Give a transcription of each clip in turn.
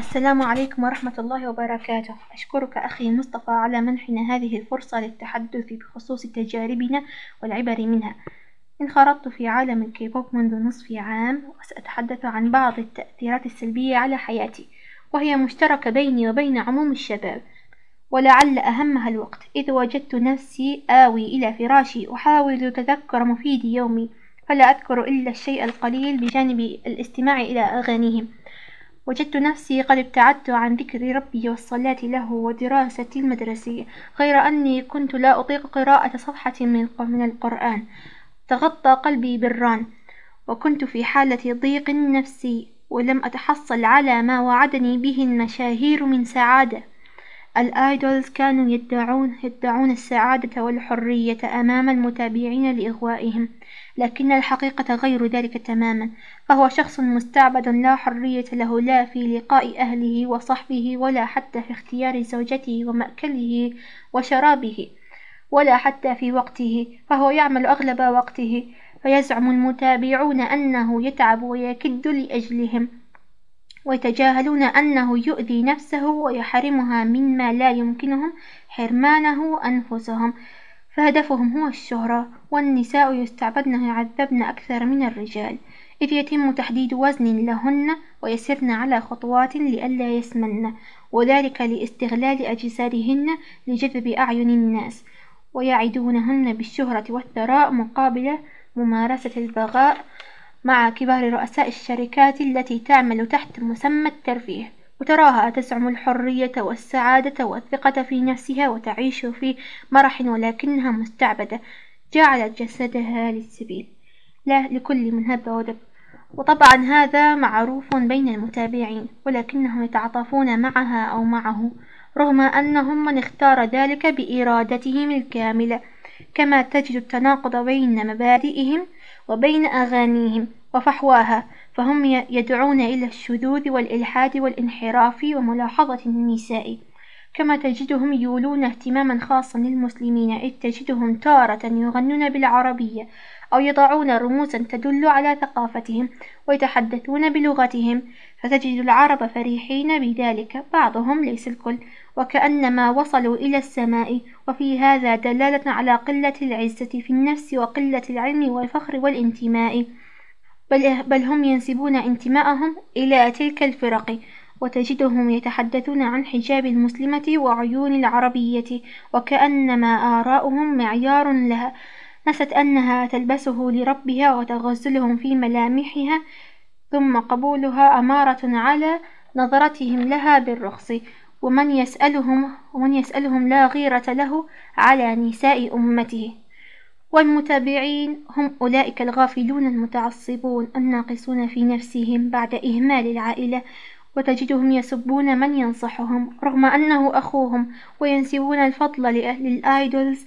السلام عليكم ورحمة الله وبركاته. أشكرك أخي مصطفى على منحنا هذه الفرصة للتحدث بخصوص تجاربنا والعبر منها. انخرطت في عالم الكيبوب منذ نصف عام وسأتحدث عن بعض التأثيرات السلبية على حياتي وهي مشتركة بيني وبين عموم الشباب. ولعل أهمها الوقت إذ وجدت نفسي آوي إلى فراشي أحاول تذكر مفيد يومي فلا أذكر إلا الشيء القليل بجانب الاستماع إلى أغانيهم. وجدت نفسي قد ابتعدت عن ذكر ربي والصلاة له ودراستي المدرسية غير أني كنت لا أطيق قراءة صفحة من القرآن. تغطى قلبي بالران وكنت في حالة ضيق نفسي ولم أتحصل على ما وعدني به المشاهير من سعادة. الآيدولز كانوا يدعون, يدعون السعادة والحرية أمام المتابعين لإغوائهم لكن الحقيقة غير ذلك تماما. فهو شخص مستعبد لا حرية له لا في لقاء أهله وصحبه ولا حتى في اختيار زوجته ومأكله وشرابه ولا حتى في وقته. فهو يعمل أغلب وقته فيزعم المتابعون أنه يتعب ويكد لأجلهم. ويتجاهلون أنه يؤذي نفسه ويحرمها مما لا يمكنهم حرمانه أنفسهم. فهدفهم هو الشهرة والنساء يستعبدن ويعذبن أكثر من الرجال. إذ يتم تحديد وزن لهن ويسرن على خطوات لئلا يسمن وذلك لاستغلال أجسادهن لجذب أعين الناس. ويعدونهن بالشهرة والثراء مقابل ممارسة البغاء مع كبار رؤساء الشركات التي تعمل تحت مسمى الترفيه وتراها تزعم الحرية والسعادة والثقة في نفسها وتعيش في مرح ولكنها مستعبدة. جعلت جسدها للسبيل. لا لكل من هب ودب. وطبعا هذا معروف بين المتابعين ولكنهم يتعاطفون معها أو معه رغم أنهم من اختار ذلك بإرادتهم الكاملة. كما تجد التناقض بين مبادئهم وبين أغانيهم وفحواها فهم يدعون إلى الشذوذ والإلحاد والانحراف وملاحظة النساء. كما تجدهم يولون اهتماما خاصا للمسلمين إذ تجدهم تارة يغنون بالعربية أو يضعون رموزا تدل على ثقافتهم ويتحدثون بلغتهم فتجد العرب فرحين بذلك. بعضهم ليس الكل وكأنما وصلوا إلى السماء وفي هذا دلالة على قلة العزة في النفس وقلة العلم والفخر والانتماء. بل, بل هم ينسبون انتماءهم إلى تلك الفرق وتجدهم يتحدثون عن حجاب المسلمة وعيون العربية وكأنما آراؤهم معيار لها. نست أنها تلبسه لربها وتغزلهم في ملامحها ثم قبولها أمارة على نظرتهم لها بالرخص. ومن يسألهم ومن يسألهم لا غيرة له على نساء أمته. والمتابعين هم أولئك الغافلون المتعصبون الناقصون في نفسهم بعد إهمال العائلة وتجدهم يسبون من ينصحهم رغم أنه أخوهم وينسبون الفضل لأهل الآيدولز.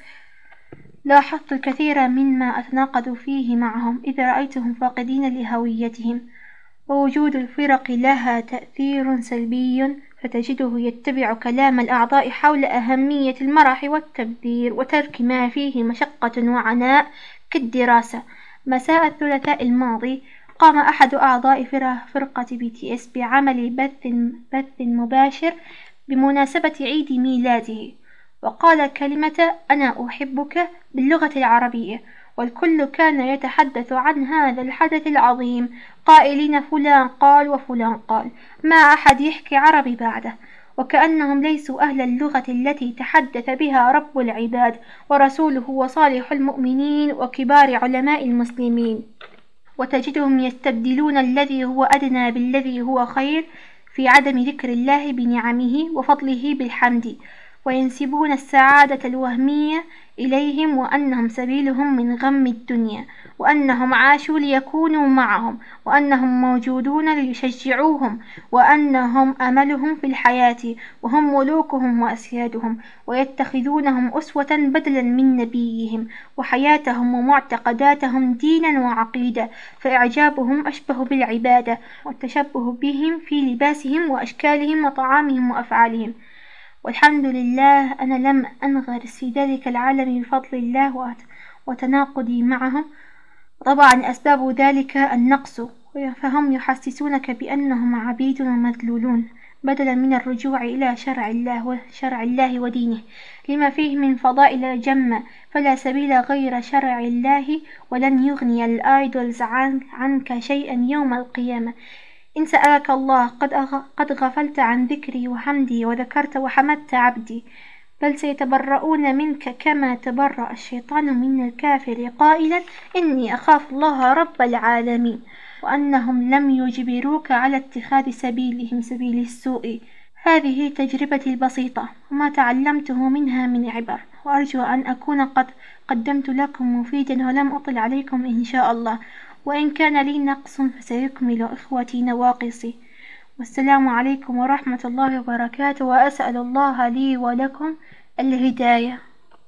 لاحظت الكثير مما أتناقض فيه معهم إذا رأيتهم فاقدين لهويتهم ووجود الفرق لها تأثير سلبي فتجده يتبع كلام الأعضاء حول أهمية المرح والتبذير وترك ما فيه مشقة وعناء كالدراسة. مساء الثلاثاء الماضي قام أحد أعضاء فرقة BTS بعمل بث, بث مباشر بمناسبة عيد ميلاده وقال كلمة أنا أحبك باللغة العربية. والكل كان يتحدث عن هذا الحدث العظيم. قائلين فلان قال وفلان قال. ما أحد يحكي عربي بعده. وكأنهم ليسوا أهل اللغة التي تحدث بها رب العباد ورسوله وصالح المؤمنين وكبار علماء المسلمين. وتجدهم يستبدلون الذي هو أدنى بالذي هو خير في عدم ذكر الله بنعمه وفضله بالحمد. وينسبون السعادة الوهمية إليهم وأنهم سبيلهم من غم الدنيا وأنهم عاشوا ليكونوا معهم وأنهم موجودون ليشجعوهم وأنهم أملهم في الحياة وهم ملوكهم وأسيادهم ويتخذونهم أسوة بدلا من نبيهم وحياتهم ومعتقداتهم دينا وعقيدة فإعجابهم أشبه بالعبادة والتشبه بهم في لباسهم وأشكالهم وطعامهم وأفعالهم. والحمد لله أنا لم أنغرس في ذلك العالم بفضل الله وتناقضي معهم طبعا أسباب ذلك النقص فهم يحسسونك بأنهم عبيد ومذلولون بدلا من الرجوع إلى شرع الله وشرع الله ودينه. لما فيه من فضائل جمة فلا سبيل غير شرع الله ولن يغني الآيدولز عنك شيئا يوم القيامة. إن سألك الله قد, قد غفلت عن ذكري وحمدي وذكرت وحمدت عبدي بل سيتبرؤون منك كما تبرأ الشيطان من الكافر. قائلا إني أخاف الله رب العالمين وأنهم لم يجبروك على اتخاذ سبيلهم سبيل السوء. هذه تجربتي البسيطة وما تعلمته منها من عبر. وأرجو أن أكون قد قدمت لكم مفيدا ولم أطل عليكم إن شاء الله. وإن كان لي نقص فسيكمل إخوتي نواقصي. والسلام عليكم ورحمة الله وبركاته وأسأل الله لي ولكم الهداية.